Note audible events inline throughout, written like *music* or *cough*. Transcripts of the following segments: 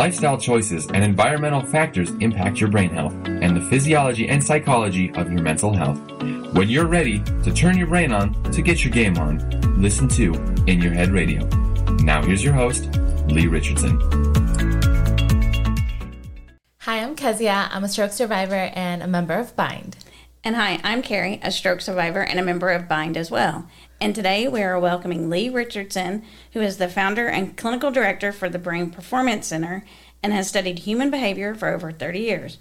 lifestyle choices, and environmental factors impact your brain health and the physiology and psychology of your mental health. When you're ready to turn your brain on to get your game on, listen to In Your Head Radio. Now here's your host, Leigh Richardson. Hi, I'm Kezia. I'm a stroke survivor and a member of Bind. And hi, I'm Carrie, a stroke survivor and a member of Bind as well. And today we are welcoming Leigh Richardson, who is the founder and clinical director for the Brain Performance Center and has studied human behavior for over 30 years.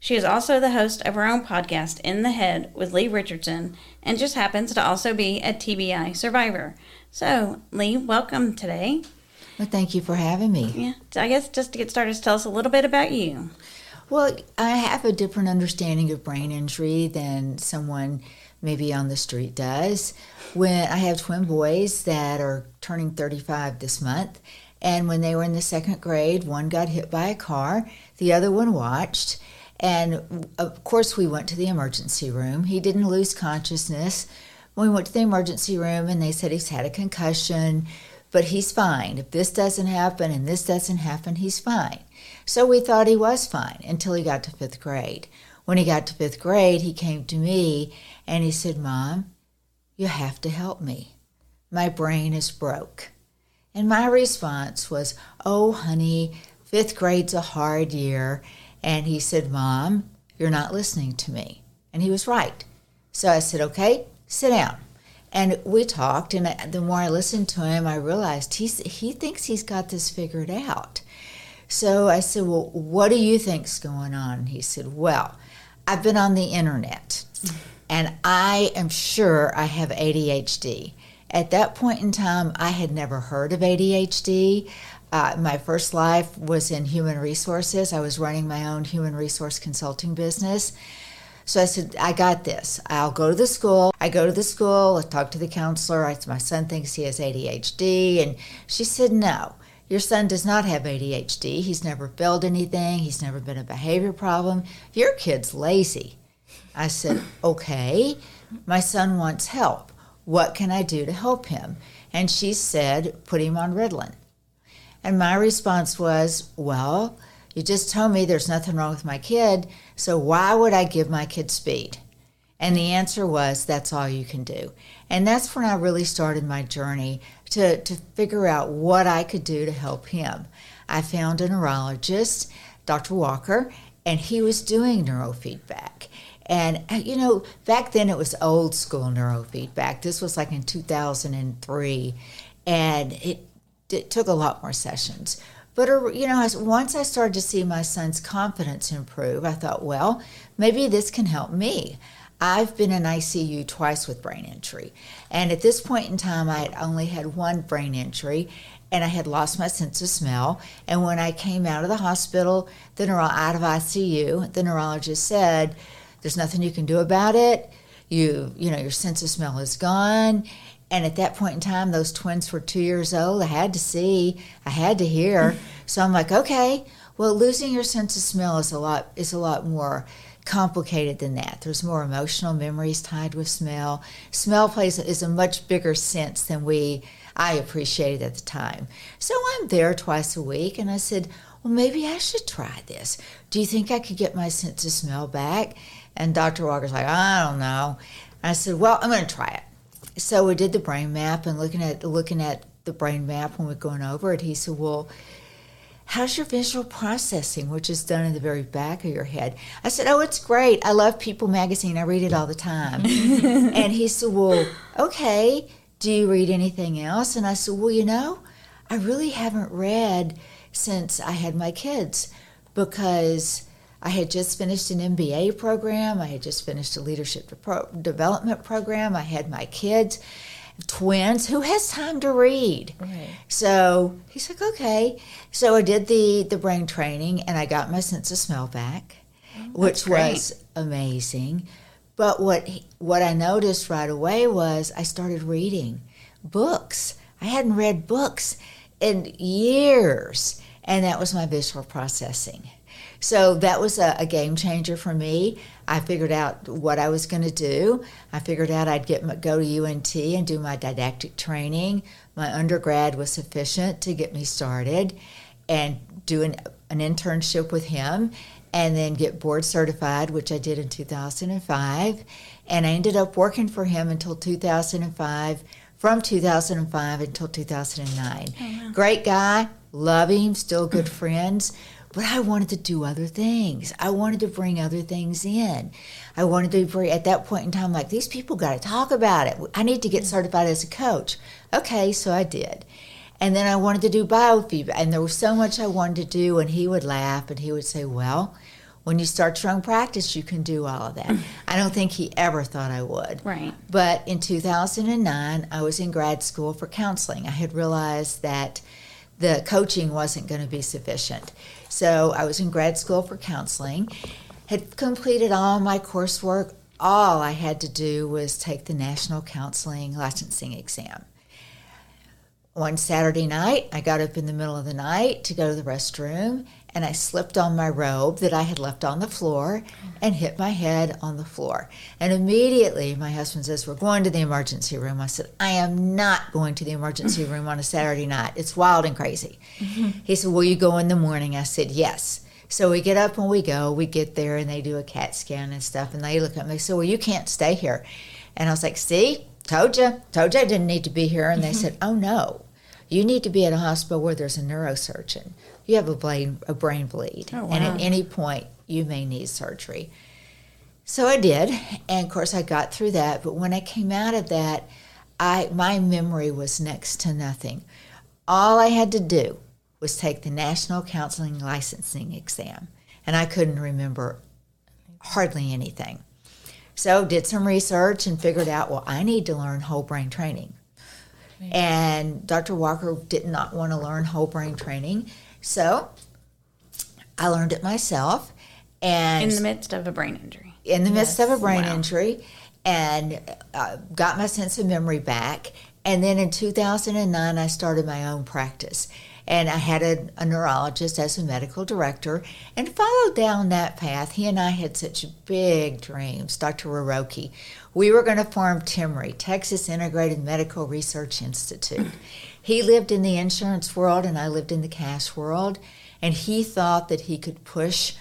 She is also the host of her own podcast, In the Head, with Leigh Richardson, and just happens to also be a TBI survivor. So, Leigh, welcome today. Well, thank you for having me. Yeah, I guess just to get started, tell us a little bit about you. Well, I have a different understanding of brain injury than someone maybe on the street does. When I have twin boys that are turning 35 this month, and when they were in the second grade, one got hit by a car, the other one watched. And of course, we went to the emergency room. He didn't lose consciousness. We went to the emergency room and they said he's had a concussion, but he's fine. If this doesn't happen and this doesn't happen, he's fine. So we thought he was fine until he got to fifth grade. When he got to fifth grade, he came to me and he said, Mom, you have to help me. My brain is broke. And my response was, Oh, honey, fifth grade's a hard year. And he said, Mom, you're not listening to me. And he was right. So I said, Okay, sit down. And we talked, and the more I listened to him, I realized he's, he thinks he's got this figured out. So I said, Well, what do you think's going on? He said, Well, I've been on the internet and I am sure I have ADHD. At that point in time, I had never heard of ADHD. Uh, my first life was in human resources. I was running my own human resource consulting business. So I said, I got this. I'll go to the school. I go to the school, I talk to the counselor. I, my son thinks he has ADHD. And she said, No, your son does not have ADHD. He's never failed anything. He's never been a behavior problem. Your kid's lazy. I said, Okay, my son wants help. What can I do to help him? And she said, Put him on Ritalin. And my response was, Well, you just told me there's nothing wrong with my kid, so why would I give my kid speed? And the answer was, That's all you can do. And that's when I really started my journey to, to figure out what I could do to help him. I found a neurologist, Dr. Walker, and he was doing neurofeedback. And, uh, you know, back then it was old school neurofeedback. This was like in 2003. And it, it took a lot more sessions. But, uh, you know, once I started to see my son's confidence improve, I thought, well, maybe this can help me. I've been in ICU twice with brain injury. And at this point in time, I had only had one brain injury and I had lost my sense of smell. And when I came out of the hospital, the neuro- out of ICU, the neurologist said, "There's nothing you can do about it. You, you know, your sense of smell is gone." And at that point in time, those twins were two years old. I had to see, I had to hear. *laughs* so I'm like, okay, well, losing your sense of smell is a lot is a lot more complicated than that. There's more emotional memories tied with smell. Smell plays is a much bigger sense than we I appreciated at the time. So I'm there twice a week, and I said, well, maybe I should try this. Do you think I could get my sense of smell back? And Dr. Walker's like, I don't know. And I said, well, I'm going to try it. So we did the brain map, and looking at looking at the brain map when we're going over it, he said, well how's your visual processing, which is done in the very back of your head? I said, oh, it's great. I love People magazine. I read it all the time. *laughs* and he said, well, okay. Do you read anything else? And I said, well, you know, I really haven't read since I had my kids because I had just finished an MBA program. I had just finished a leadership development program. I had my kids twins who has time to read right. so he's like okay so i did the the brain training and i got my sense of smell back oh, which great. was amazing but what what i noticed right away was i started reading books i hadn't read books in years and that was my visual processing so that was a, a game changer for me. I figured out what I was going to do. I figured out I'd get go to UNT and do my didactic training. My undergrad was sufficient to get me started. And do an, an internship with him and then get board certified, which I did in 2005. And I ended up working for him until 2005, from 2005 until 2009. Great guy, love him, still good friends. But I wanted to do other things. I wanted to bring other things in. I wanted to bring, at that point in time, like, these people got to talk about it. I need to get mm-hmm. certified as a coach. Okay, so I did. And then I wanted to do biofeedback. And there was so much I wanted to do. And he would laugh and he would say, Well, when you start your own practice, you can do all of that. *clears throat* I don't think he ever thought I would. Right. But in 2009, I was in grad school for counseling. I had realized that the coaching wasn't going to be sufficient. So I was in grad school for counseling, had completed all my coursework. All I had to do was take the National Counseling Licensing Exam. One Saturday night, I got up in the middle of the night to go to the restroom and I slipped on my robe that I had left on the floor and hit my head on the floor. And immediately my husband says, We're going to the emergency room. I said, I am not going to the emergency room on a Saturday night. It's wild and crazy. *laughs* He said, Will you go in the morning? I said, Yes. So we get up and we go. We get there and they do a CAT scan and stuff. And they look at me and say, Well, you can't stay here. And I was like, See, told you, told you I didn't need to be here. And they *laughs* said, Oh, no. You need to be at a hospital where there's a neurosurgeon. You have a brain, a brain bleed. Oh, And at any point, you may need surgery. So I did, and of course I got through that. But when I came out of that, I my memory was next to nothing. All I had to do was take the National Counseling Licensing Exam, and I couldn't remember hardly anything. So did some research and figured out, well, I need to learn whole brain training. And Dr. Walker did not want to learn whole brain training, so I learned it myself. And In the midst of a brain injury. in the midst of a brain Wow. injury and uh, got my sense of memory back. And then in 2009, I started my own practice. And I had a, a neurologist as a medical director and followed down that path. He and I had such big dreams, Dr. Roroki. We were going to form TIMRI, Texas Integrated Medical Research Institute. He lived in the insurance world and I lived in the cash world. And he thought that he could push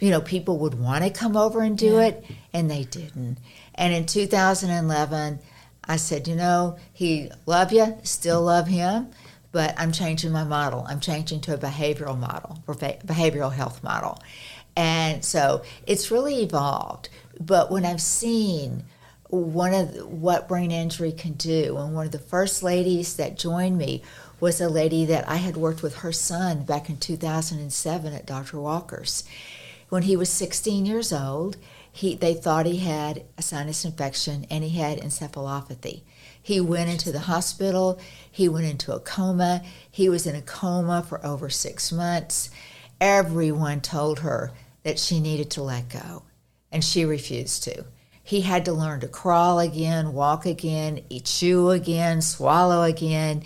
you know, people would want to come over and do it, and they didn't. And in 2011, I said, you know, he love you, still love him, but I'm changing my model. I'm changing to a behavioral model, beha- behavioral health model, and so it's really evolved. But when I've seen one of the, what brain injury can do, and one of the first ladies that joined me was a lady that I had worked with her son back in 2007 at Dr. Walker's when he was 16 years old, he, they thought he had a sinus infection and he had encephalopathy. He went into the hospital, he went into a coma, he was in a coma for over six months. Everyone told her that she needed to let go, and she refused to. He had to learn to crawl again, walk again, eat, chew again, swallow again.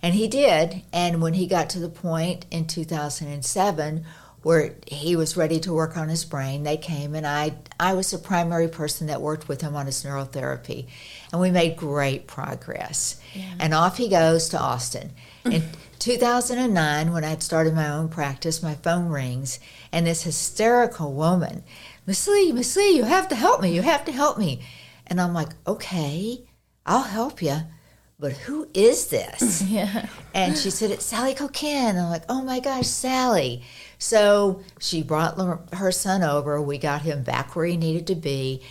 And he did. And when he got to the point in 2007 where he was ready to work on his brain, they came and I, I was the primary person that worked with him on his neurotherapy. And we made great progress. And off he goes to Austin. In *laughs* 2009, when I had started my own practice, my phone rings and this hysterical woman, Miss Leigh, Miss Leigh, you have to help me. You have to help me. And I'm like, okay, I'll help you. But who is this? *laughs* Yeah. And she said, It's Sally Coquin. I'm like, Oh my gosh, Sally. So she brought her son over. We got him back where he needed to be.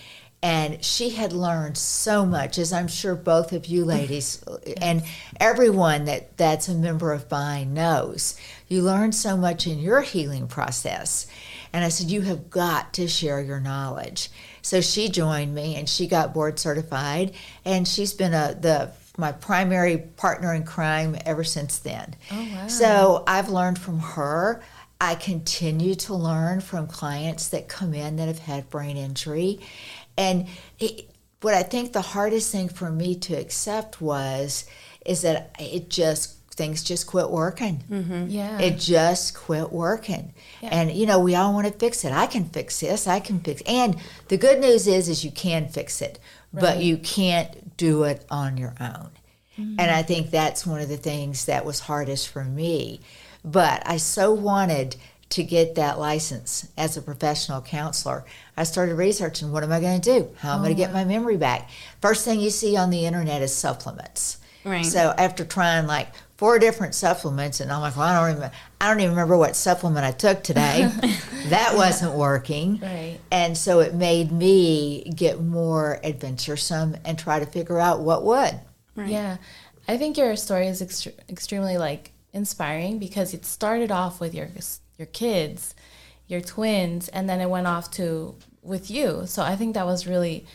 And she had learned so much, as I'm sure both of you *laughs* ladies and everyone that, that's a member of Bind knows. You learn so much in your healing process. And I said, You have got to share your knowledge. So she joined me and she got board certified. And she's been a, the my primary partner in crime ever since then. Oh, wow. So I've learned from her. I continue to learn from clients that come in that have had brain injury. And it, what I think the hardest thing for me to accept was is that it just things just quit working. Mm-hmm. Yeah. It just quit working. Yeah. And you know, we all want to fix it. I can fix this. I can fix. And the good news is is you can fix it, but you can't do it on your own. Mm-hmm. And I think that's one of the things that was hardest for me. But I so wanted to get that license as a professional counselor. I started researching what am I going to do? How am I going to oh, get my memory back? First thing you see on the internet is supplements. Right. So after trying like four different supplements, and I'm like, well, I don't even, I don't even remember what supplement I took today. *laughs* that wasn't working. Right. And so it made me get more adventuresome and try to figure out what would. Yeah, I think your story is ext- extremely like inspiring because it started off with your your kids, your twins, and then it went off to with you. So I think that was really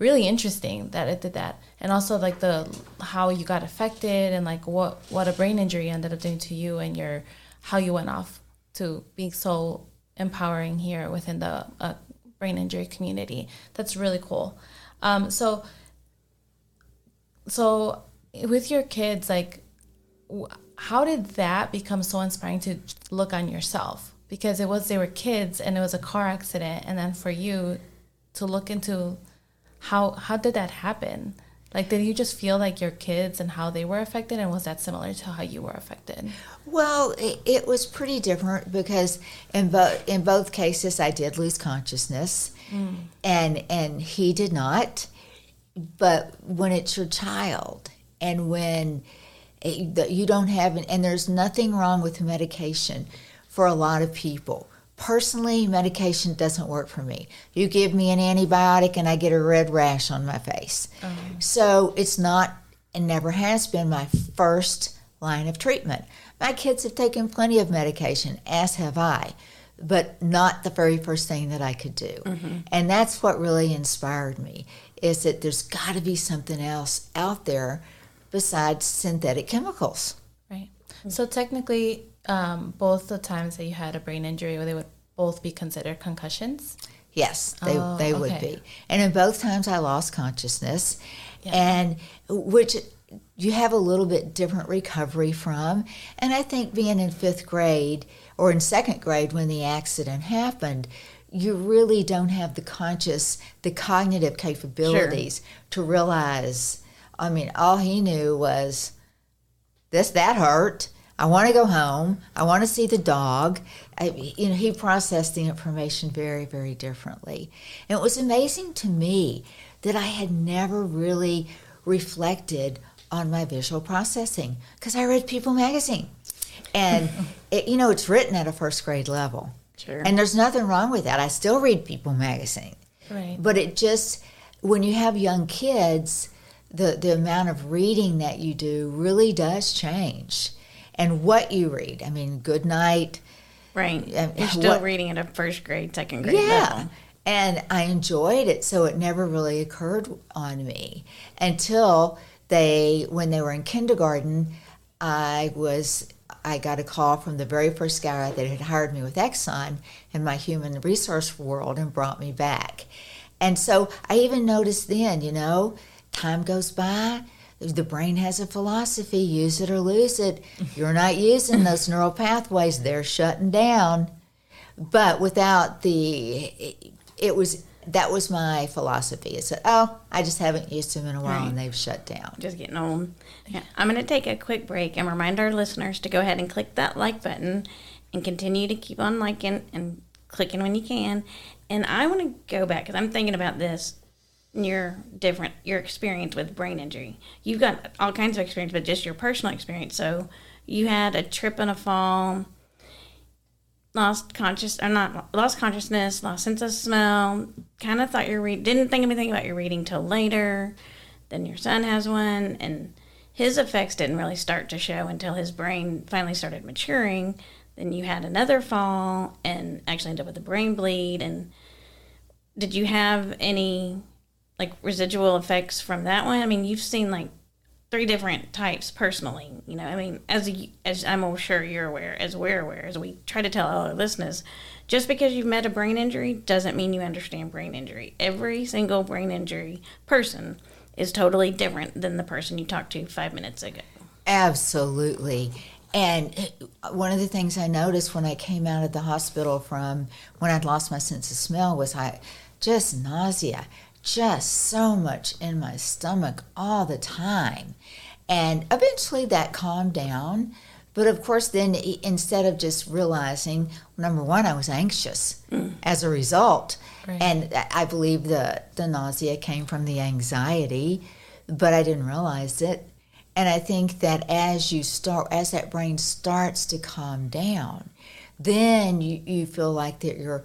really interesting that it did that, and also like the how you got affected and like what what a brain injury ended up doing to you and your how you went off to being so empowering here within the uh, brain injury community. That's really cool. Um, so so with your kids like how did that become so inspiring to look on yourself because it was they were kids and it was a car accident and then for you to look into how how did that happen like did you just feel like your kids and how they were affected and was that similar to how you were affected Well, it, it was pretty different because in both in both cases I did lose consciousness, mm. and and he did not. But when it's your child, and when eh, it, you don't have, and there's nothing wrong with medication for a lot of people. Personally, medication doesn't work for me. You give me an antibiotic, and I get a red rash on my face. Oh. So it's not, and never has been my first line of treatment. My kids have taken plenty of medication, as have I, but not the very first thing that I could do. Mm-hmm. And that's what really inspired me is that there's got to be something else out there besides synthetic chemicals. right so technically um, both the times that you had a brain injury where they would both be considered concussions Yes, they, Oh, they would okay. be. And in both times I lost consciousness, and which you have a little bit different recovery from. And I think being in fifth grade or in second grade when the accident happened, you really don't have the conscious, the cognitive capabilities to realize. I mean, all he knew was this that hurt. I want to go home. I want to see the dog. I, you know, he processed the information very, very differently. And it was amazing to me that I had never really reflected on my visual processing because I read People magazine. And, *laughs* it, you know, it's written at a first grade level. Sure. And there's nothing wrong with that. I still read People magazine. right But it just, when you have young kids, the, the amount of reading that you do really does change. And what you read. I mean, good night. Right. Um, You're still what- reading at a first grade, second grade Yeah. level. And I enjoyed it, so it never really occurred on me until they, when they were in kindergarten, I was, I got a call from the very first guy that had hired me with Exxon in my human resource world and brought me back. And so I even noticed then, you know, time goes by, the brain has a philosophy use it or lose it. You're not using those *laughs* neural pathways, they're shutting down but without the it was that was my philosophy it said oh i just haven't used them in a while Right. and they've shut down Just getting old. Yeah. I'm going to take a quick break and remind our listeners to go ahead and click that like button and continue to keep on liking and clicking when you can. And I want to go back because I'm thinking about this. Your different your experience with brain injury. You've got all kinds of experience, but just your personal experience. So you had a trip and a fall, lost conscious or not lost consciousness, lost sense of smell. Kind of thought you read didn't think anything about your reading till later. Then your son has one, and his effects didn't really start to show until his brain finally started maturing. Then you had another fall and actually ended up with a brain bleed. And did you have any like residual effects from that one? I mean, you've seen like three different types personally. You know, I mean, as as I'm sure you're aware, as we're aware, as we try to tell all our listeners, just because you've met a brain injury doesn't mean you understand brain injury. Every single brain injury person is totally different than the person you talked to five minutes ago. absolutely and uh, one of the things i noticed when i came out of the hospital from when i'd lost my sense of smell was i just nausea just so much in my stomach all the time and eventually that calmed down But of course, then instead of just realizing, number one, I was anxious mm. as a result. Right. And I believe the, the nausea came from the anxiety, but I didn't realize it. And I think that as you start, as that brain starts to calm down, then you, you feel like that you're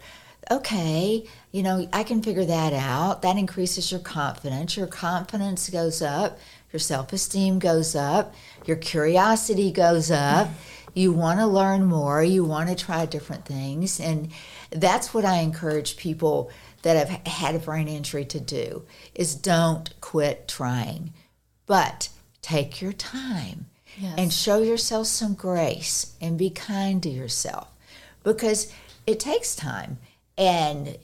okay, you know, I can figure that out. That increases your confidence. Your confidence goes up, your self esteem goes up, your curiosity goes up. Mm-hmm. You want to learn more, you want to try different things. And that's what I encourage people that have had a brain injury to do is don't quit trying. But take your time yes. and show yourself some grace and be kind to yourself because it takes time and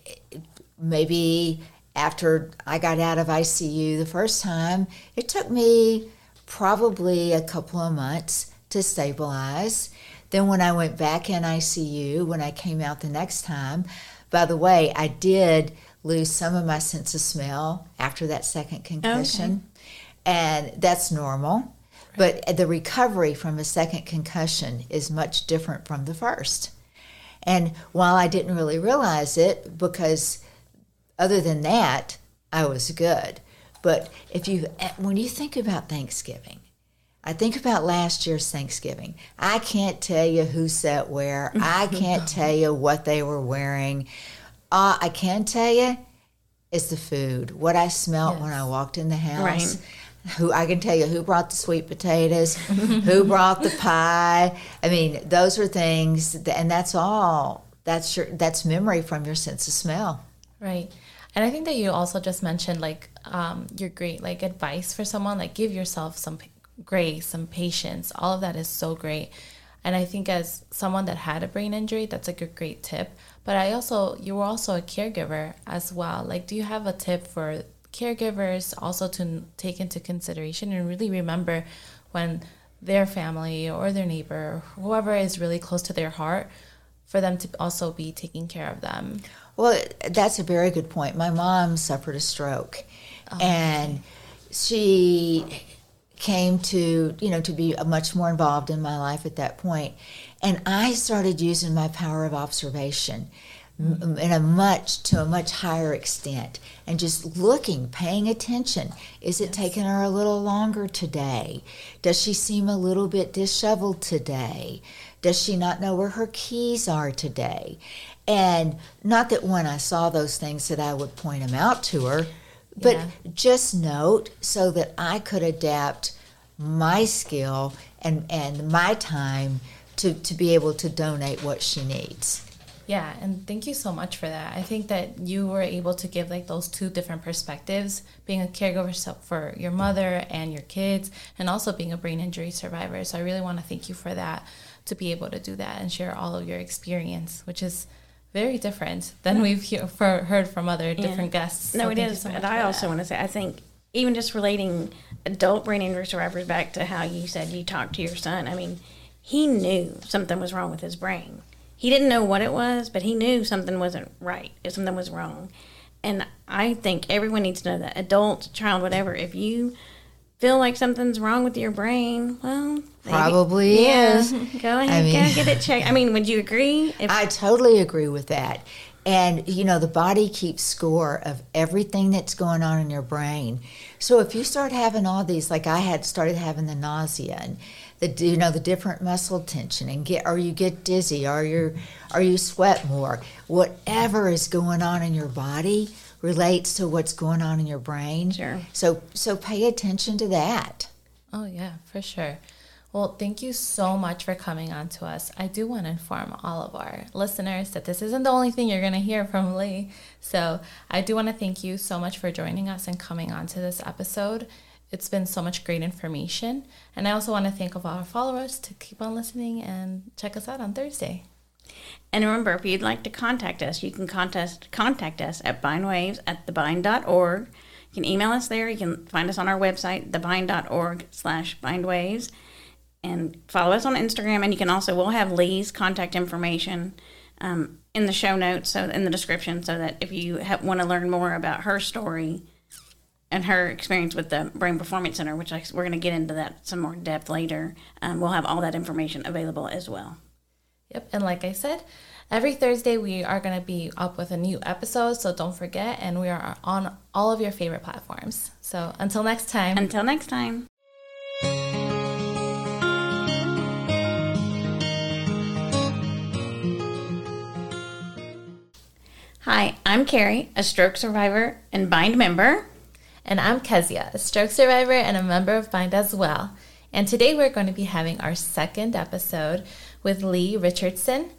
maybe after I got out of ICU the first time, it took me probably a couple of months to stabilize. Then, when I went back in ICU, when I came out the next time, by the way, I did lose some of my sense of smell after that second concussion. Okay. And that's normal. But the recovery from a second concussion is much different from the first. And while I didn't really realize it, because other than that, I was good. But if you, when you think about Thanksgiving, I think about last year's Thanksgiving. I can't tell you who sat where. I can't *laughs* tell you what they were wearing. Uh, I can tell you is the food. What I smelled yes. when I walked in the house. Right who I can tell you who brought the sweet potatoes, who *laughs* brought the pie. I mean, those are things, and that's all. That's your that's memory from your sense of smell. Right. And I think that you also just mentioned like um, your great like advice for someone like give yourself some p- grace, some patience. All of that is so great. And I think as someone that had a brain injury, that's like a great tip. But I also you were also a caregiver as well. Like, do you have a tip for caregivers also to take into consideration and really remember when their family or their neighbor, whoever is really close to their heart, for them to also be taking care of them. Well, that's a very good point. My mom suffered a stroke, oh, and okay. she came to you know to be much more involved in my life at that point and i started using my power of observation in a much to a much higher extent. And just looking paying attention. Is it yes. taking her a little longer today? Does she seem a little bit disheveled today? Does she not know where her keys are today? And not that when i saw those things that i would point them out to her but yeah. just note so that i could adapt my skill and and my time to to be able to donate what she needs yeah, and thank you so much for that. I think that you were able to give like those two different perspectives, being a caregiver for your mother and your kids, and also being a brain injury survivor. So I really want to thank you for that, to be able to do that and share all of your experience, which is very different than mm-hmm. we've he- for, heard from other yeah. different guests. No, so it is. So and I also that. want to say, I think even just relating adult brain injury survivors back to how you said you talked to your son. I mean, he knew something was wrong with his brain he didn't know what it was, but he knew something wasn't right, if something was wrong. And I think everyone needs to know that adult, child, whatever, if you feel like something's wrong with your brain, well, maybe, probably yeah, is. Go ahead, I mean, get it checked. I mean, would you agree? If, I totally agree with that. And you know, the body keeps score of everything that's going on in your brain. So if you start having all these, like I had started having the nausea and the you know the different muscle tension and get or you get dizzy or you or you sweat more whatever is going on in your body relates to what's going on in your brain sure so so pay attention to that oh yeah for sure well, thank you so much for coming on to us. I do want to inform all of our listeners that this isn't the only thing you're going to hear from Leigh. So, I do want to thank you so much for joining us and coming on to this episode. It's been so much great information. And I also want to thank all our followers to keep on listening and check us out on Thursday. And remember, if you'd like to contact us, you can contact, contact us at bindwaves at thebind.org. You can email us there. You can find us on our website, thebind.org slash bindwaves. And follow us on Instagram. And you can also, we'll have Leigh's contact information um, in the show notes, so in the description, so that if you want to learn more about her story, and her experience with the Brain Performance Center, which I, we're going to get into that some more depth later. Um, we'll have all that information available as well. Yep. And like I said, every Thursday we are going to be up with a new episode. So don't forget. And we are on all of your favorite platforms. So until next time. Until next time. Hi, I'm Carrie, a stroke survivor and Bind member. And I'm Kezia, a stroke survivor and a member of Bind as well. And today we're going to be having our second episode with Leigh Richardson,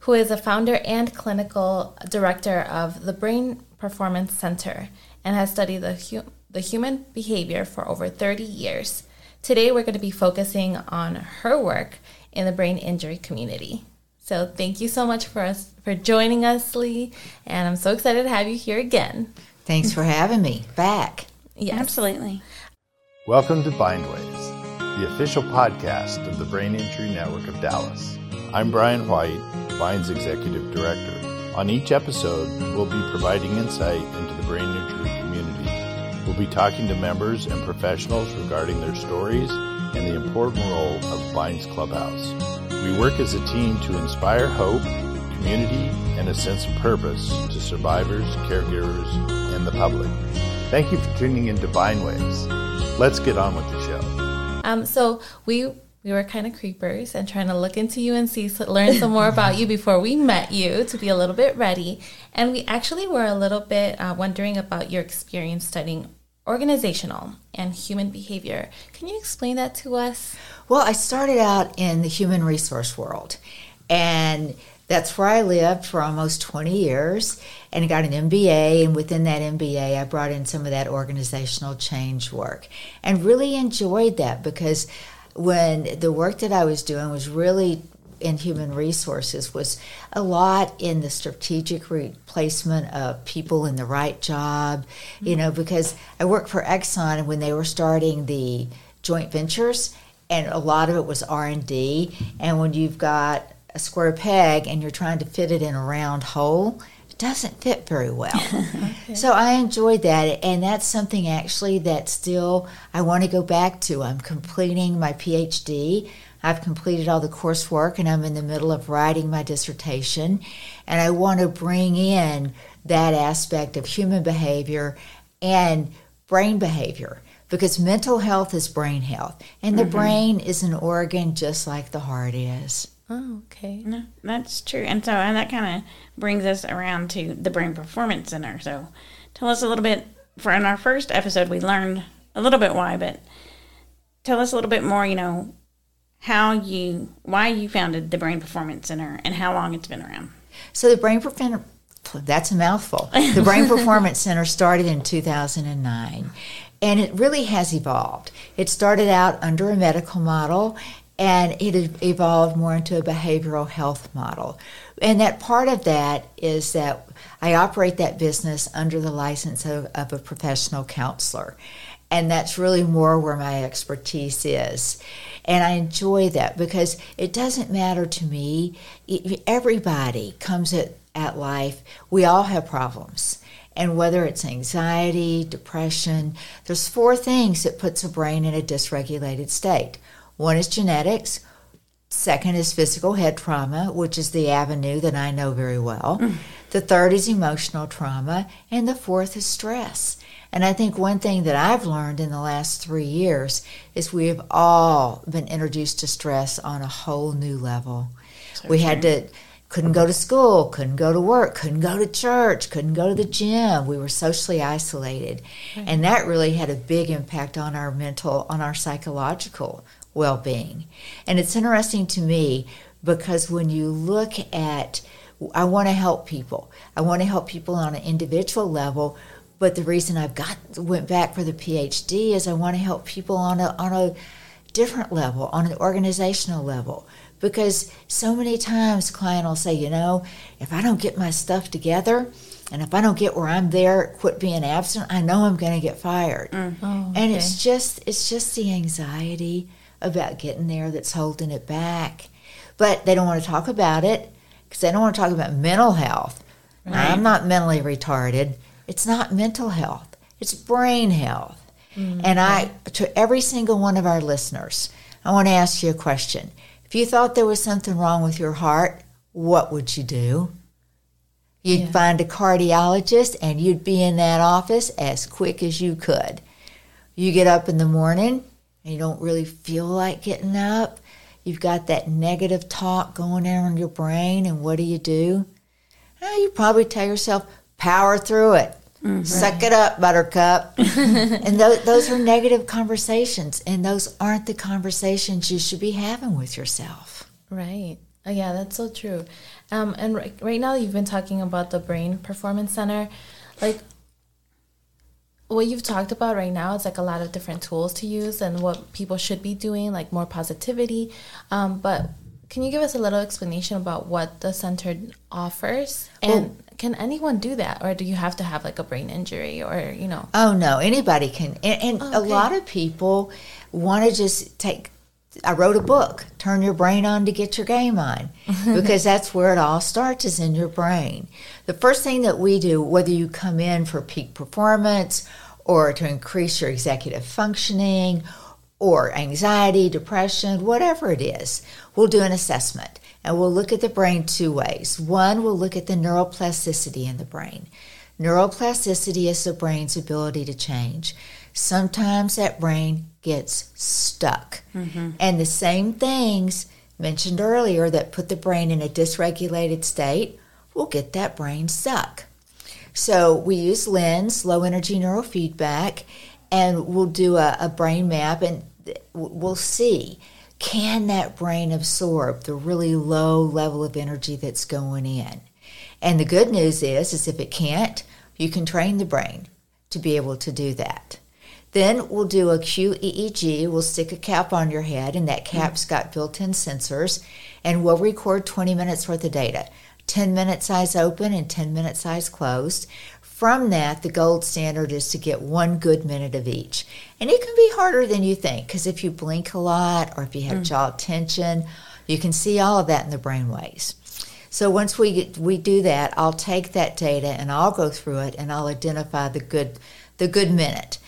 who is a founder and clinical director of the Brain Performance Center and has studied the, hu- the human behavior for over 30 years. Today we're going to be focusing on her work in the brain injury community. So thank you so much for us for joining us, Leigh, and I'm so excited to have you here again. Thanks for having me back. Yes. Absolutely. Welcome to Bindwaves, the official podcast of the Brain Injury Network of Dallas. I'm Brian White, Bind's Executive Director. On each episode, we'll be providing insight into the brain injury community. We'll be talking to members and professionals regarding their stories and the important role of Bind's Clubhouse. We work as a team to inspire hope, community, and a sense of purpose to survivors, caregivers, and the public. Thank you for tuning into Waves. Let's get on with the show. Um, so we we were kind of creepers and trying to look into you and see learn some more about you before we met you to be a little bit ready. And we actually were a little bit uh, wondering about your experience studying organizational and human behavior. Can you explain that to us? Well, I started out in the human resource world, and that's where I lived for almost 20 years and I got an MBA. And within that MBA, I brought in some of that organizational change work and really enjoyed that because when the work that I was doing was really in human resources was a lot in the strategic replacement of people in the right job mm-hmm. you know because i worked for exxon when they were starting the joint ventures and a lot of it was r&d and when you've got a square peg and you're trying to fit it in a round hole it doesn't fit very well *laughs* okay. so i enjoyed that and that's something actually that still i want to go back to i'm completing my phd I've completed all the coursework and I'm in the middle of writing my dissertation. And I want to bring in that aspect of human behavior and brain behavior because mental health is brain health. And the mm-hmm. brain is an organ just like the heart is. Oh, okay. No, that's true. And so, and that kind of brings us around to the Brain Performance Center. So, tell us a little bit. For in our first episode, we learned a little bit why, but tell us a little bit more. You know, how you why you founded the Brain Performance Center and how long it's been around. So the Brain Performance that's a mouthful. The Brain *laughs* Performance Center started in 2009 and it really has evolved. It started out under a medical model and it evolved more into a behavioral health model. And that part of that is that I operate that business under the license of, of a professional counselor. And that's really more where my expertise is. And I enjoy that because it doesn't matter to me. Everybody comes at, at life, we all have problems. And whether it's anxiety, depression, there's four things that puts a brain in a dysregulated state. One is genetics, Second is physical head trauma, which is the avenue that I know very well. Mm. The third is emotional trauma. And the fourth is stress. And I think one thing that I've learned in the last three years is we have all been introduced to stress on a whole new level. So we true. had to couldn't go to school, couldn't go to work, couldn't go to church, couldn't go to the gym. We were socially isolated. And that really had a big impact on our mental, on our psychological well being. And it's interesting to me because when you look at, I want to help people. I want to help people on an individual level but the reason I've got went back for the PhD is I want to help people on a on a different level, on an organizational level. Because so many times client will say, you know, if I don't get my stuff together and if I don't get where I'm there, quit being absent, I know I'm going to get fired. Mm. Oh, okay. And it's just it's just the anxiety about getting there that's holding it back. But they don't want to talk about it because they don't want to talk about mental health. Right. I'm not mentally retarded. It's not mental health, it's brain health. Mm-hmm. And I, to every single one of our listeners, I want to ask you a question. If you thought there was something wrong with your heart, what would you do? You'd Yeah. find a cardiologist and you'd be in that office as quick as you could. You get up in the morning and you don't really feel like getting up. You've got that negative talk going on in your brain, and what do you do? Well, you probably tell yourself, power through it. Suck it up, buttercup. *laughs* and th- those are negative conversations, and those aren't the conversations you should be having with yourself. Right. Oh, yeah, that's so true. Um, and right, right now you've been talking about the Brain Performance Center. Like, what you've talked about right now is like a lot of different tools to use and what people should be doing, like more positivity. Um, but can you give us a little explanation about what the center offers? And can anyone do that? Or do you have to have like a brain injury or, you know? Oh no, anybody can, and, and a okay. lot of people want to just take. I wrote a book, "Turn Your Brain On to Get Your Game On," *laughs* because that's where it all starts is in your brain. The first thing that we do, whether you come in for peak performance or to increase your executive functioning or anxiety, depression, whatever it is, we'll do an assessment and we'll look at the brain two ways. One, we'll look at the neuroplasticity in the brain. Neuroplasticity is the brain's ability to change. Sometimes that brain gets stuck. Mm-hmm. And the same things mentioned earlier that put the brain in a dysregulated state will get that brain stuck. So we use LENS, low energy neurofeedback, and we'll do a, a brain map and we'll see can that brain absorb the really low level of energy that's going in. And the good news is, is if it can't, you can train the brain to be able to do that. Then we'll do a QEEG. We'll stick a cap on your head, and that mm-hmm. cap's got built in sensors, and we'll record 20 minutes worth of data 10 minutes eyes open and 10 minutes eyes closed. From that, the gold standard is to get one good minute of each. And it can be harder than you think because if you blink a lot or if you have mm. jaw tension, you can see all of that in the brain waves. So once we get, we do that, I'll take that data and I'll go through it and I'll identify the good the good minute.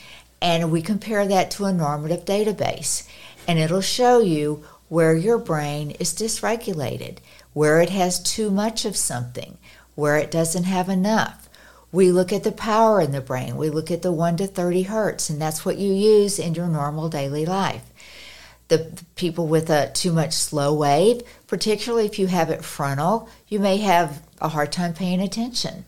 And we compare that to a normative database. And it'll show you where your brain is dysregulated, where it has too much of something, where it doesn't have enough. We look at the power in the brain. We look at the 1 to 30 hertz, and that's what you use in your normal daily life the people with a too much slow wave, particularly if you have it frontal, you may have a hard time paying attention.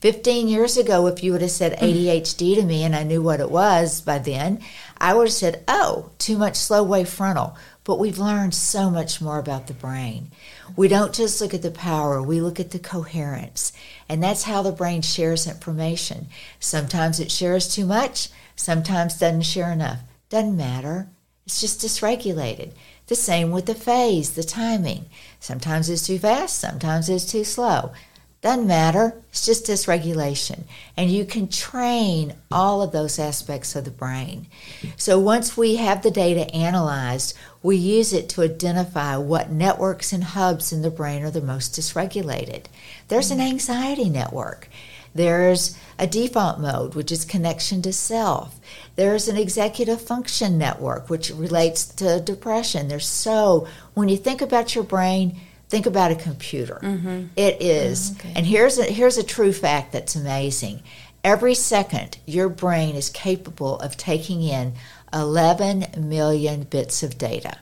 15 years ago, if you would have said hmm. ADHD to me and I knew what it was by then, I would have said, oh, too much slow wave frontal. But we've learned so much more about the brain. We don't just look at the power, we look at the coherence. And that's how the brain shares information. Sometimes it shares too much, sometimes doesn't share enough. Doesn't matter. It's just dysregulated. The same with the phase, the timing. Sometimes it's too fast, sometimes it's too slow. Doesn't matter. It's just dysregulation. And you can train all of those aspects of the brain. So once we have the data analyzed, we use it to identify what networks and hubs in the brain are the most dysregulated. There's an anxiety network. There's a default mode, which is connection to self. There's an executive function network, which relates to depression. There's so, when you think about your brain, think about a computer. Mm-hmm. It is, oh, okay. and here's a, here's a true fact that's amazing. Every second, your brain is capable of taking in 11 million bits of data.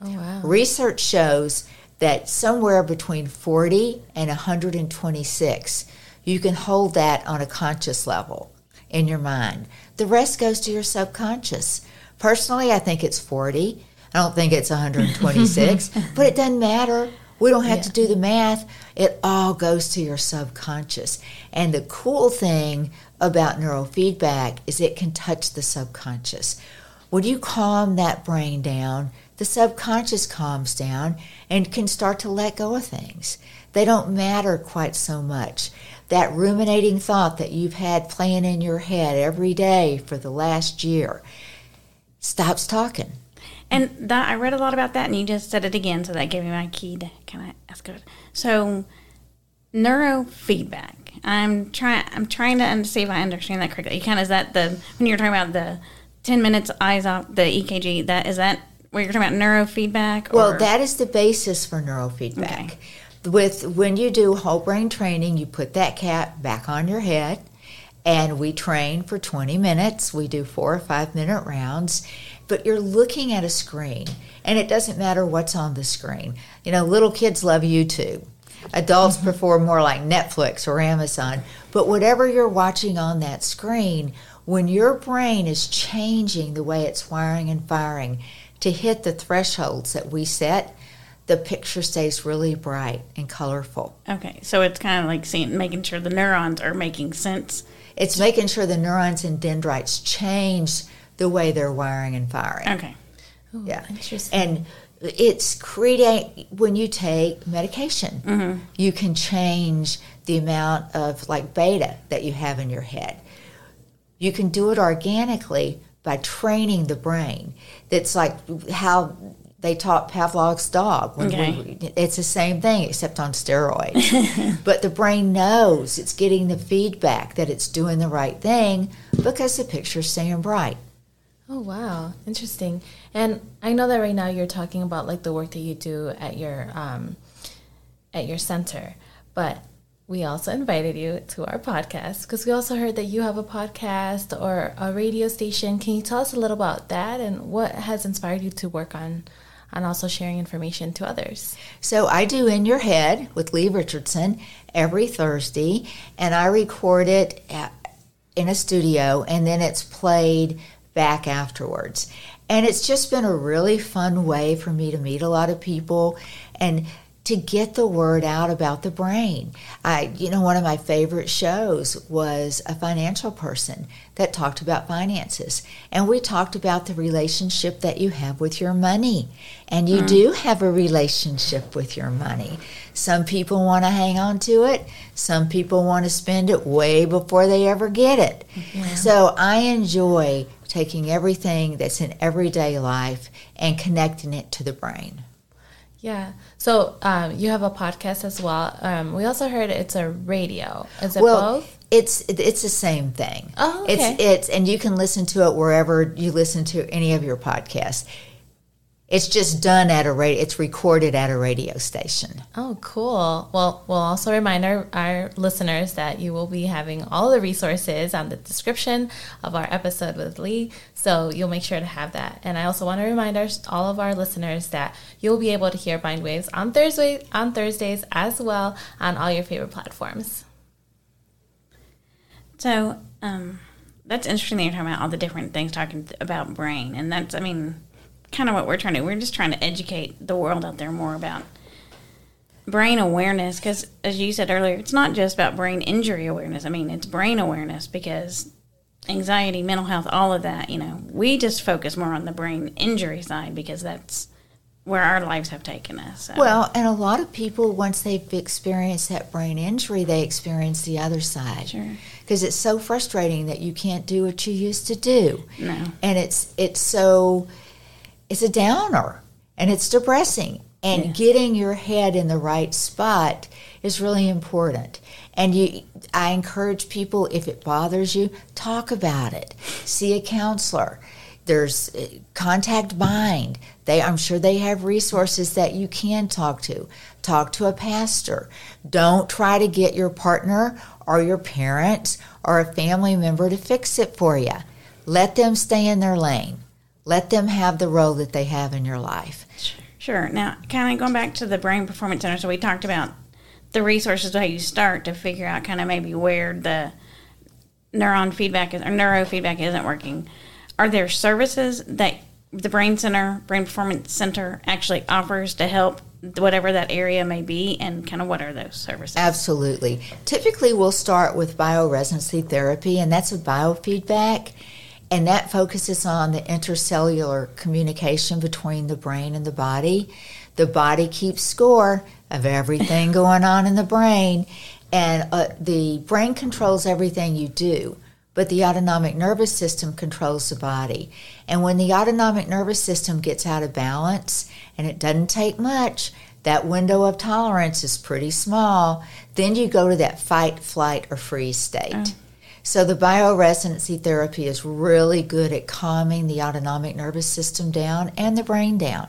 Oh, wow. Research shows that somewhere between 40 and 126, you can hold that on a conscious level in your mind. The rest goes to your subconscious. Personally, I think it's 40. I don't think it's *laughs* 126, but it doesn't matter. We don't have to do the math. It all goes to your subconscious. And the cool thing about neurofeedback is it can touch the subconscious. When you calm that brain down, the subconscious calms down and can start to let go of things. They don't matter quite so much. That ruminating thought that you've had playing in your head every day for the last year stops talking. And that I read a lot about that, and you just said it again, so that gave me my key to kind of ask it. So, neurofeedback. I'm trying. I'm trying to see if I understand that correctly. You Kind of is that the when you're talking about the ten minutes eyes off the EKG. That is that where you're talking about neurofeedback. Well, that is the basis for neurofeedback. Okay. With when you do whole brain training, you put that cap back on your head, and we train for 20 minutes. We do four or five minute rounds, but you're looking at a screen, and it doesn't matter what's on the screen. You know, little kids love YouTube. Adults mm-hmm. prefer more like Netflix or Amazon. But whatever you're watching on that screen, when your brain is changing the way it's wiring and firing to hit the thresholds that we set, the picture stays really bright and colorful. okay, so it's kind of like seeing, making sure the neurons are making sense. It's making sure the neurons and dendrites change the way they're wiring and firing. Okay. Oh, Yeah. Interesting. And it's creating when you take medication, mm-hmm. you can change the amount of like beta that you have in your head. You can do it organically by training the brain. That's like how they taught Pavlov's dog. When Okay. we, it's the same thing except on steroids. *laughs* but the brain knows it's getting the feedback that it's doing the right thing because the picture's staying bright. Oh wow, interesting. And I know that right now you're talking about like the work that you do at your um, at your center, but we also invited you to our podcast because we also heard that you have a podcast or a radio station. Can you tell us a little about that and what has inspired you to work on on also sharing information to others? So I do In Your Head with Leigh Richardson every Thursday, and I record it at, in a studio, and then it's played back afterwards. And it's just been a really fun way for me to meet a lot of people and to get the word out about the brain. I, you know, one of my favorite shows was a financial person that talked about finances. And we talked about the relationship that you have with your money. And you mm. do have a relationship with your money. Some people want to hang on to it, some people want to spend it way before they ever get it. So I enjoy taking everything that's in everyday life and connecting it to the brain. Yeah. So um, you have a podcast as well. Um, we also heard it's a radio. Is it well, both? it's it's the same thing. Oh, okay. It's it's and you can listen to it wherever you listen to any of your podcasts. It's just done at a radio. It's recorded at a radio station. Oh, cool. Well, we'll also remind our, our listeners that you will be having all the resources on the description of our episode with Leigh. So you'll make sure to have that. And I also want to remind our, all of our listeners that you'll be able to hear Bindwaves on Thursday on Thursdays as well on all your favorite platforms. So um, that's interesting that you're talking about all the different things talking about brain, and that's I mean, kind of what we're trying to. We're just trying to educate the world out there more about brain awareness because, as you said earlier, it's not just about brain injury awareness. I mean, it's brain awareness because anxiety, mental health, all of that. You know, we just focus more on the brain injury side because that's where our lives have taken us. So. Well, and a lot of people, once they've experienced that brain injury, they experience the other side. Sure. Because it's so frustrating that you can't do what you used to do. No. And it's it's so it's a downer and it's depressing. And getting your head in the right spot is really important. And you I encourage people if it bothers you, talk about it. See a counselor. There's uh, contact bind. They I'm sure they have resources that you can talk to. Talk to a pastor. Don't try to get your partner or your parents or a family member to fix it for you. Let them stay in their lane. Let them have the role that they have in your life. Sure. Now, kind of going back to the Brain Performance Center, so we talked about the resources how you start to figure out kind of maybe where the neuron feedback is or neurofeedback isn't working. Are there services that the Brain Center, Brain Performance Center actually offers to help whatever that area may be, and kind of what are those services? Absolutely. Typically, we'll start with bioresonance therapy, and that's a biofeedback, and that focuses on the intercellular communication between the brain and the body. The body keeps score of everything *laughs* going on in the brain, and uh, the brain controls everything you do. But the autonomic nervous system controls the body. And when the autonomic nervous system gets out of balance, and it doesn't take much, That window of tolerance is pretty small. Then you go to that fight, flight, or freeze state. Oh. So the bioresonancy therapy is really good at calming the autonomic nervous system down and the brain down.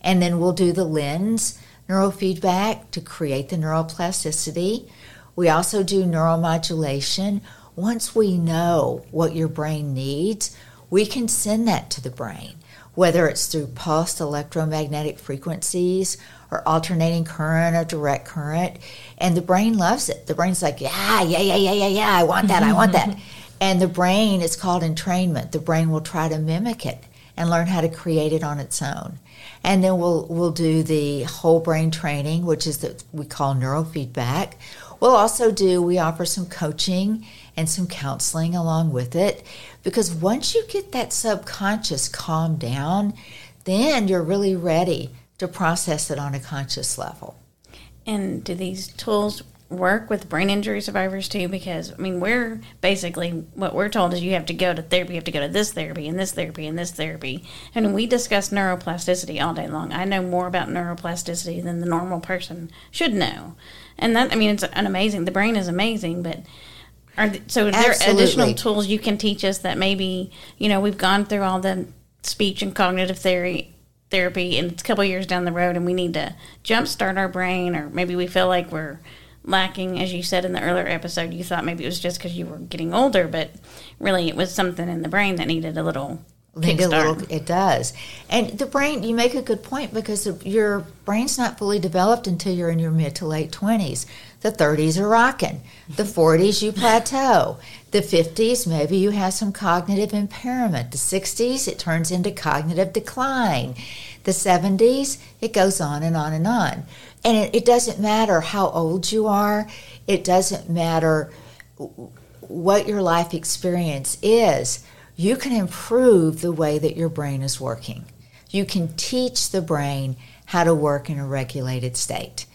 And then we'll do the lens neurofeedback to create the neuroplasticity. We also do neuromodulation. Once we know what your brain needs, we can send that to the brain, whether it's through pulsed electromagnetic frequencies or alternating current or direct current. And the brain loves it. The brain's like, yeah, yeah, yeah, yeah, yeah, yeah, I want that, I want that. *laughs* And the brain is called entrainment. The brain will try to mimic it and learn how to create it on its own. And then we'll we'll do the whole brain training, which is that we call neurofeedback. We'll also do we offer some coaching and some counseling along with it because once you get that subconscious calmed down, then you're really ready to process it on a conscious level. And do these tools work with brain injury survivors too? Because I mean, we're basically what we're told is you have to go to therapy, you have to go to this therapy and this therapy and this therapy. And we discuss neuroplasticity all day long. I know more about neuroplasticity than the normal person should know. And that I mean, it's an amazing. The brain is amazing, but. Are, so, are there Absolutely. additional tools you can teach us that maybe you know we've gone through all the speech and cognitive theory therapy and it's a couple years down the road and we need to jumpstart our brain or maybe we feel like we're lacking as you said in the earlier episode you thought maybe it was just because you were getting older but really it was something in the brain that needed a little Need a little, it does. And the brain, you make a good point because your brain's not fully developed until you're in your mid to late 20s. The 30s are rocking. The 40s, you plateau. The 50s, maybe you have some cognitive impairment. The 60s, it turns into cognitive decline. The 70s, it goes on and on and on. And it, it doesn't matter how old you are, it doesn't matter what your life experience is, you can improve the way that your brain is working. You can teach the brain how to work in a regulated state.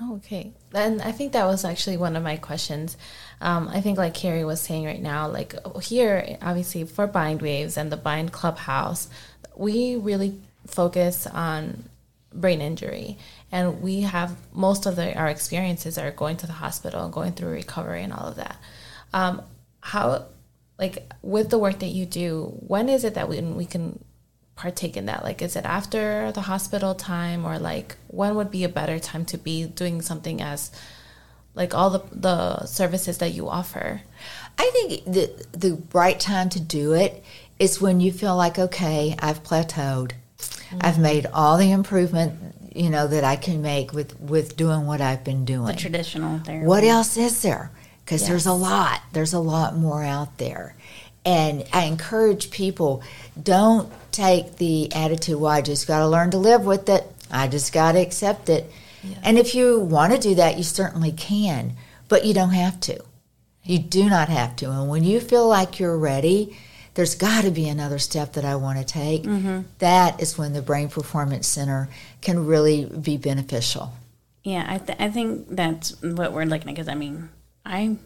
Oh, okay. And I think that was actually one of my questions. Um, I think, like Carrie was saying right now, like here, obviously for Bindwaves and the Bind Clubhouse, we really focus on brain injury. And we have most of the, our experiences are going to the hospital going through recovery and all of that. Um, how, like, with the work that you do, when is it that we, we can partake in that? Like, is it after the hospital time, or like when would be a better time to be doing something as like all the the services that you offer? I think the the right time to do it is when you feel like, okay, I've plateaued. Mm-hmm. I've made all the improvement, you know, that I can make with with doing what I've been doing. the traditional therapy What else is there? Because there's a lot. There's a lot more out there. And I encourage people don't take the attitude, well, I just got to learn to live with it. I just got to accept it. And if you want to do that, you certainly can, but you don't have to. You do not have to. And when you feel like you're ready, there's got to be another step that I want to take. Mm-hmm. That is when the Brain Performance Center can really be beneficial. Yeah, I, th- I think that's what we're looking at because I mean, I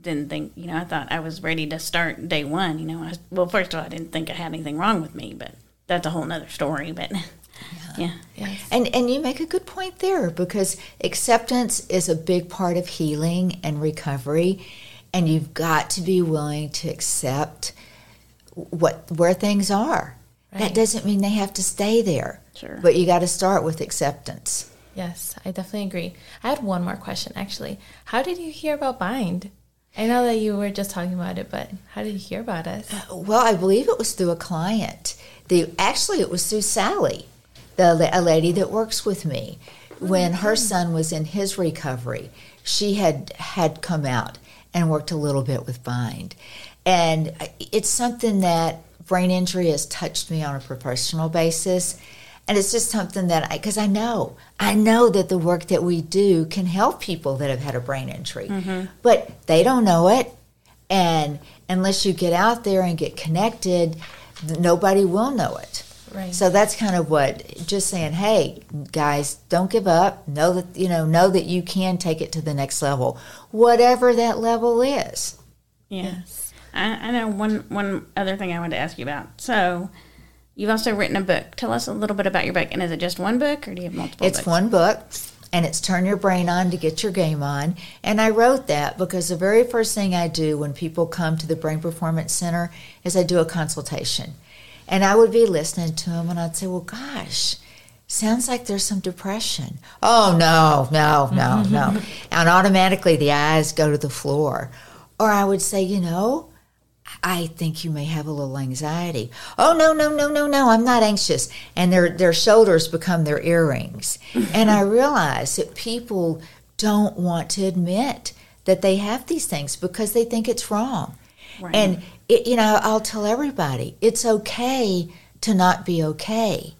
didn't think, you know, I thought I was ready to start day one. You know, I, well, first of all, I didn't think I had anything wrong with me, but that's a whole nother story. But *laughs* yeah, Yes. And and you make a good point there because acceptance is a big part of healing and recovery and you've got to be willing to accept what where things are. That doesn't mean they have to stay there. Sure. But you got to start with acceptance. Yes, I definitely agree. I had one more question actually. How did you hear about Bind? I know that you were just talking about it, but how did you hear about us? Uh, well, I believe it was through a client. The actually it was through Sally, the a lady that works with me. When her mm-hmm. son was in his recovery, she had had come out and worked a little bit with Bind, and uh, it's something that brain injury has touched me on a professional basis. And it's just something that I, because I know, I know that the work that we do can help people that have had a brain injury, mm-hmm. but they don't know it. And unless you get out there and get connected, nobody will know it. Right. So that's kind of what just saying, hey, guys, don't give up. Know that you know, know that you can take it to the next level, whatever that level is. yeah. Yes. I, I know one one other thing I wanted to ask you about. So, You've also written a book. Tell us a little bit about your book. And is it just one book or do you have multiple It's books? one book, and it's Turn Your Brain On to Get Your Game On. And I wrote that because the very first thing I do when people come to the Brain Performance Center is I do a consultation. And I would be listening to them, and I'd say, Well, gosh, sounds like there's some depression. Oh, no, no, no, no. *laughs* And automatically the eyes go to the floor. Or I would say, You know, I think you may have a little anxiety. Oh no, no, no, no, no, I'm not anxious. And their their shoulders become their earrings. *laughs* and I realize that people don't want to admit that they have these things because they think it's wrong. Right. And it, you know, I'll tell everybody, it's okay to not be okay.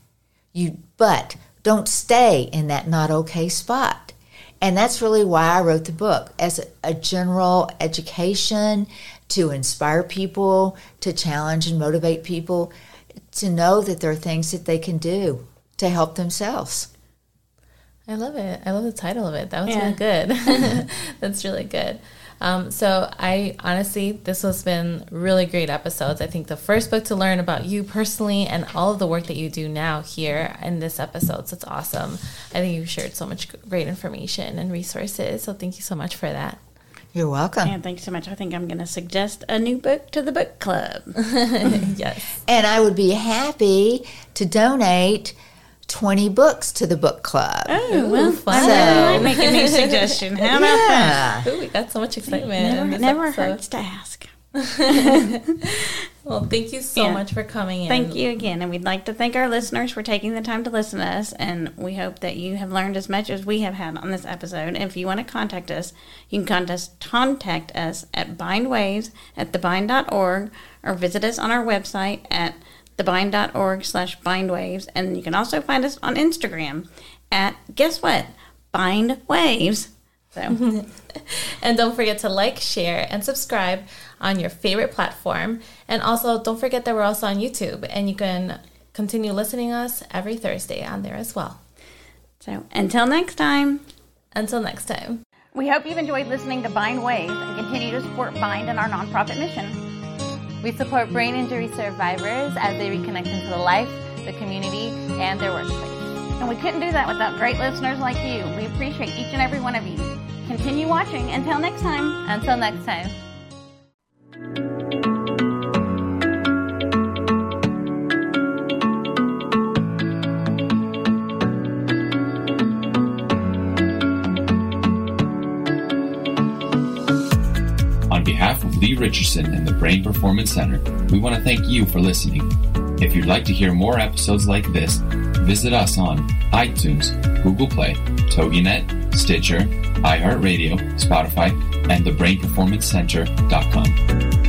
You but don't stay in that not okay spot. And that's really why I wrote the book as a, a general education to inspire people, to challenge and motivate people to know that there are things that they can do to help themselves. I love it. I love the title of it. That was Yeah. really good. *laughs* *laughs* That's really good. Um, so I honestly, this has been really great episodes. I think the first book to learn about you personally and all of the work that you do now here in this episode. So it's awesome. I think you've shared so much great information and resources. So thank you so much for that. You're welcome. And thanks so much. I think I'm going to suggest a new book to the book club. *laughs* *laughs* yes. And I would be happy to donate 20 books to the book club. Oh, well, fun. I might make a new suggestion. How about that? Yeah. Ooh, we got so much excitement. in Never, never hurts to ask. *laughs* Well, thank you so Yeah. much for coming in. Thank you again. And we'd like to thank our listeners for taking the time to listen to us. And we hope that you have learned as much as we have had on this episode. And If you want to contact us, you can contact, contact us at bindwaves at thebind.org or visit us on our website at thebind.org slash bindwaves. And you can also find us on Instagram at, guess what? Bindwaves. So, *laughs* And don't forget to like, share, and subscribe on your favorite platform. And also, don't forget that we're also on YouTube, and you can continue listening to us every Thursday on there as well. so until next time. Until next time. We hope you've enjoyed listening to Bind Waves and continue to support Bind and our nonprofit mission. We support brain injury survivors as they reconnect into the life, the community, and their workplace. And we couldn't do that without great listeners like you. We appreciate each and every one of you. Continue watching. Until next time. Until next time. On behalf of Leigh Richardson and the Brain Performance Center, we want to thank you for listening. If you'd like to hear more episodes like this, visit us on iTunes, Google Play, TogiNet, Stitcher, iHeartRadio, Spotify, and thebrainperformancecenter.com.